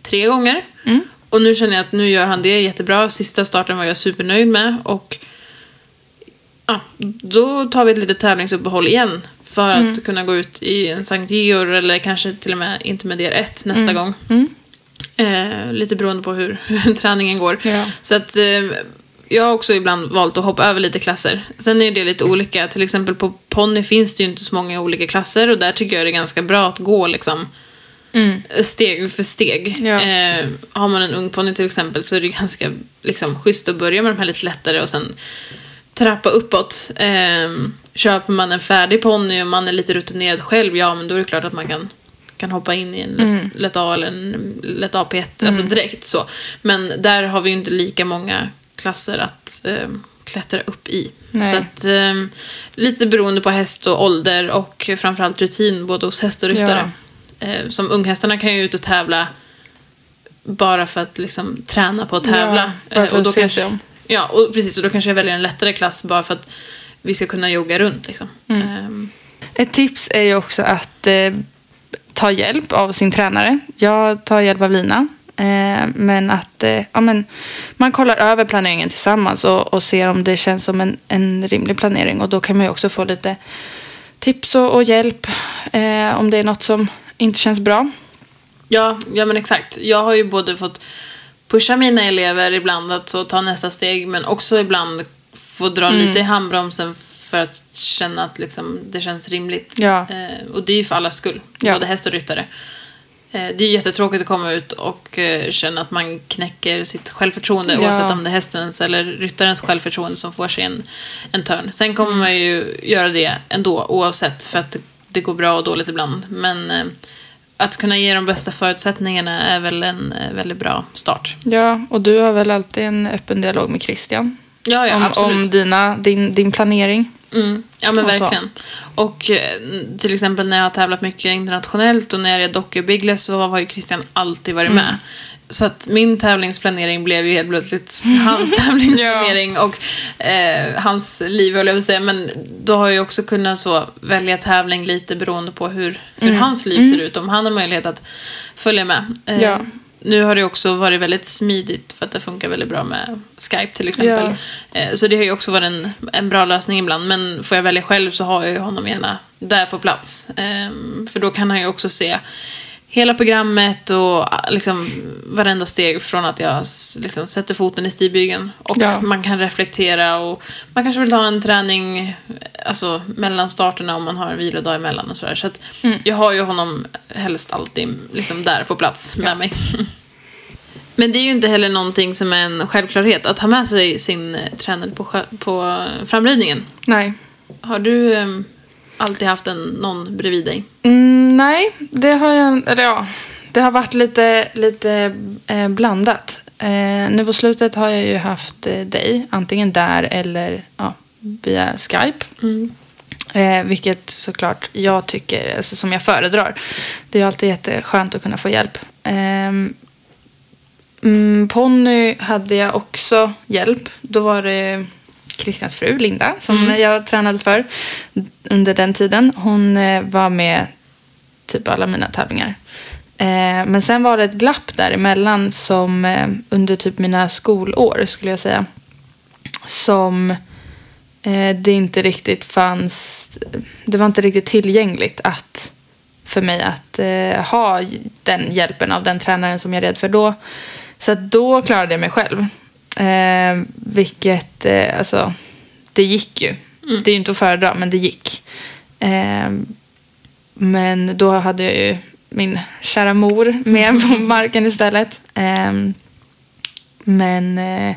tre gånger. Mm. Och nu känner jag att nu gör han det jättebra. Sista starten var jag supernöjd med. Och ja, då tar vi ett litet tävlingsuppehåll igen. För att Mm. kunna gå ut i en Sankt Georg eller kanske till och med intermediär 1 nästa gång. Mm. Eh, lite beroende på hur, hur träningen går. Ja. Så att eh, jag har också ibland valt att hoppa över lite klasser. Sen är det lite olika. Till exempel på ponny finns det ju inte så många olika klasser och där tycker jag det är ganska bra att gå liksom Mm. steg för steg. Ja. Eh, har man en ung ponny till exempel så är det ganska liksom, schysst att börja med de här lite lättare och sen trappa uppåt. Eh, köper man en färdig ponny och man är lite rutinerad själv, ja men då är det klart att man kan, kan hoppa in i en lätt, Mm. lätt A eller en lätt AP1, alltså direkt så. Men där har vi ju inte lika många klasser att eh, klättra upp i. Nej. Så att, eh, lite beroende på häst och ålder och framförallt rutin både hos häst och ryttare. Eh, som unghästarna kan ju ut och tävla bara för att liksom träna på att tävla. Ja, Eh, och då kanske. Ja, och precis. Och då kanske jag väljer en lättare klass bara för att vi ska kunna jogga runt. Liksom. Mm. Ehm, Ett tips är ju också att eh, ta hjälp av sin tränare. Jag tar hjälp av Lina. Eh, men att eh, ja, men man kollar över planeringen tillsammans och, och ser om det känns som en, en rimlig planering. Och då kan man ju också få lite tips och, och hjälp eh, om det är något som inte känns bra. Ja, ja men exakt. Jag har ju både fått pusha mina elever ibland att så ta nästa steg men också ibland få dra Mm. lite i handbromsen för att känna att liksom, det känns rimligt. Ja. Eh, och det är ju för allas skull, Ja. både häst och ryttare. Eh, det är jättetråkigt att komma ut och eh, känna att man knäcker sitt självförtroende Ja. oavsett om det är hästens eller ryttarens självförtroende som får sig en, en törn. Sen kommer Mm. man ju göra det ändå oavsett för att det, det går bra och dåligt ibland. Men eh, att kunna ge de bästa förutsättningarna är väl en eh, väldigt bra start. Ja, och du har väl alltid en öppen dialog med Christian Ja, ja om, absolut. om dina, din, din planering. Mm, ja men Och verkligen. Och eh, till exempel när jag har tävlat mycket internationellt och när jag red Docker Biggles så har ju Christian alltid varit Mm. med. Så att min tävlingsplanering blev ju helt plötsligt hans tävlingsplanering och eh, hans liv höll jag säga. Men då har jag också kunnat så välja tävling lite beroende på hur, hur Mm. hans liv ser ut. Om han har möjlighet att följa med. Eh, Ja. Nu har det också varit väldigt smidigt för att det funkar väldigt bra med Skype till exempel. Eh, Så det har ju också varit en, en bra lösning ibland. Men får jag välja själv så har jag ju honom gärna där på plats. Ehm, För då kan han ju också se hela programmet och ah, liksom varenda steg från att jag liksom sätter foten i stigbygeln. Och Ja. man kan reflektera och man kanske vill ta en träning alltså, mellan starterna om man har en vilodag emellan och sådär. Så att jag har ju honom helst alltid liksom där på plats med mig. Men det är ju inte heller någonting som är en självklarhet att ha med sig sin eh, tränare på, på framridningen. Nej. Har du eh, alltid haft en, någon bredvid dig? Mm, nej, det har jag... Eller ja, det har varit lite, lite eh, blandat. Eh, nu på slutet har jag ju haft eh, dig, antingen där eller ja, via Skype. Eh, vilket såklart jag tycker, alltså, som jag föredrar. Det är ju alltid jätteskönt att kunna få hjälp. Ehm, Mm, Ponny hade jag också hjälp. Då var det Christians fru Linda som jag tränade för under den tiden. Hon eh, var med typ alla mina tävlingar. Eh, men sen var det ett glapp däremellan som eh, under typ mina skolår skulle jag säga. Som det inte riktigt fanns, det var inte riktigt tillgängligt att för mig att ha den hjälpen av den tränaren som jag red för då. Så då klarade jag mig själv. Eh, vilket, eh, alltså, det gick ju. Det är ju inte att föredra, men det gick. Eh, men då hade jag ju min kära mor med på marken istället. Eh, men eh,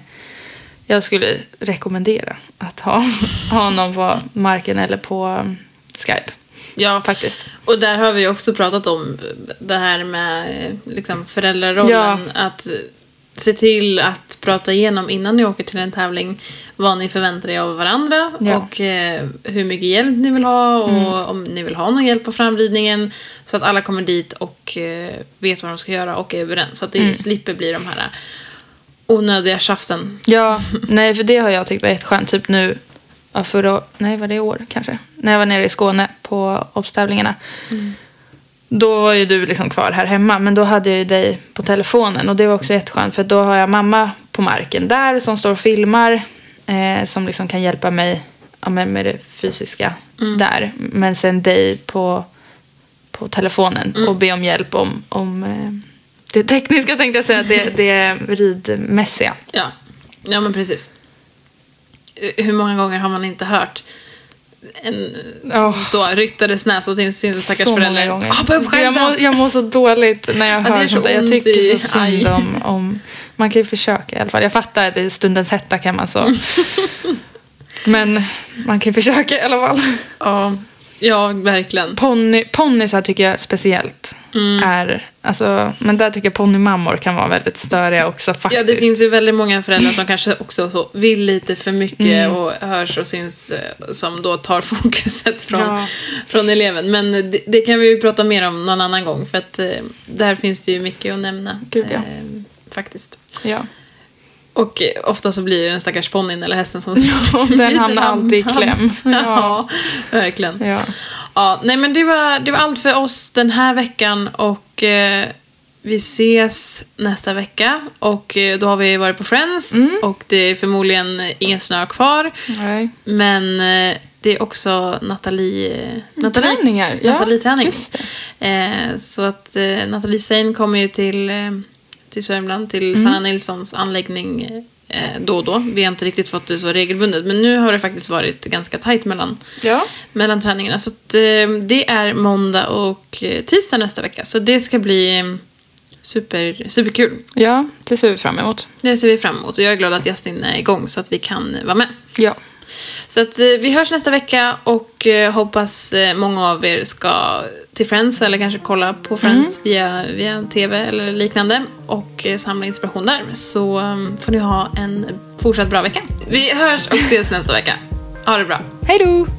jag skulle rekommendera att ha, ha någon på marken eller på Skype. Ja, Faktiskt. Och där har vi också pratat om det här med liksom, föräldrarollen. Ja. Att se till att prata igenom innan ni åker till en tävling vad ni förväntar er av varandra Ja. och eh, hur mycket hjälp ni vill ha och om ni vill ha någon hjälp på framridningen. Så att alla kommer dit och eh, vet vad de ska göra och är överens. Så att det slipper bli de här onödiga tjafsen. Ja, nej för det har jag tyckt var jätteskönt. Typ nu, förra, nej var det i år kanske. När jag var nere i Skåne på obstävlingarna. Då var ju du liksom kvar här hemma. Men då hade jag ju dig på telefonen. Och det var också jätteskönt. För då har jag mamma på marken där som står och filmar. Eh, som liksom kan hjälpa mig ja, med, det fysiska där. Men sen dig på, på telefonen. Och be om hjälp om, om eh, det tekniska tänkte jag säga. Det, det ridmässiga. Ja. ja, men precis. Hur många gånger har man inte hört en Oh. så ryttares näsa till sin stackars så förälder? många gånger. Ah, jag, mår, jag mår så dåligt när jag Ja, hör så sånt där. Jag tycker i- så synd om, om... Man kan ju försöka i alla fall. Jag fattar att det är stundens hetta kan man så. Men man kan ju försöka i alla fall. Ja, ja, verkligen. Ponnysar tycker jag speciellt Mm. är... Alltså, men där tycker jag ponnymammor kan vara väldigt störiga också faktiskt. Ja, det finns ju väldigt många föräldrar som kanske också så vill lite för mycket Mm. och hörs och syns eh, som då tar fokuset från, Ja. från eleven. Men det, det kan vi ju prata mer om någon annan gång för att eh, där finns det ju mycket att nämna. Gud, ja. eh, faktiskt. Ja. Och eh, ofta så blir det den stackars ponnyn eller hästen som den hamnar alltid i kläm. Ja, Ja. verkligen. Ja. Ja, nej men det var, det var allt för oss den här veckan och eh, vi ses nästa vecka och eh, då har vi varit på Friends Mm. och det är förmodligen ingen snö kvar Nej. men eh, det är också Nathalie... eh, Nathalie Träningar, ja, Nathalie-träning. just Eh, så att eh, Nathalie Sein kommer ju till, eh, till Sörmland, till Mm. Sanna Nilssons anläggning eh, då och då. Vi har inte riktigt fått det så regelbundet men nu har det faktiskt varit ganska tajt mellan Ja. mellan träningarna. Så att, eh, det är måndag och eh, tisdag nästa vecka. Så det ska bli eh, super, superkul. ja, det ser vi fram emot. Det ser vi fram emot. Och jag är glad att Justin är igång så att vi kan eh, vara med. Ja. Så att eh, vi hörs nästa vecka och eh, hoppas eh, många av er ska till Friends eller kanske kolla på Friends via, via TV eller liknande och samla inspiration där. Så eh, får ni ha en fortsatt bra vecka. Vi hörs och ses nästa vecka. Ha det bra. Hej då!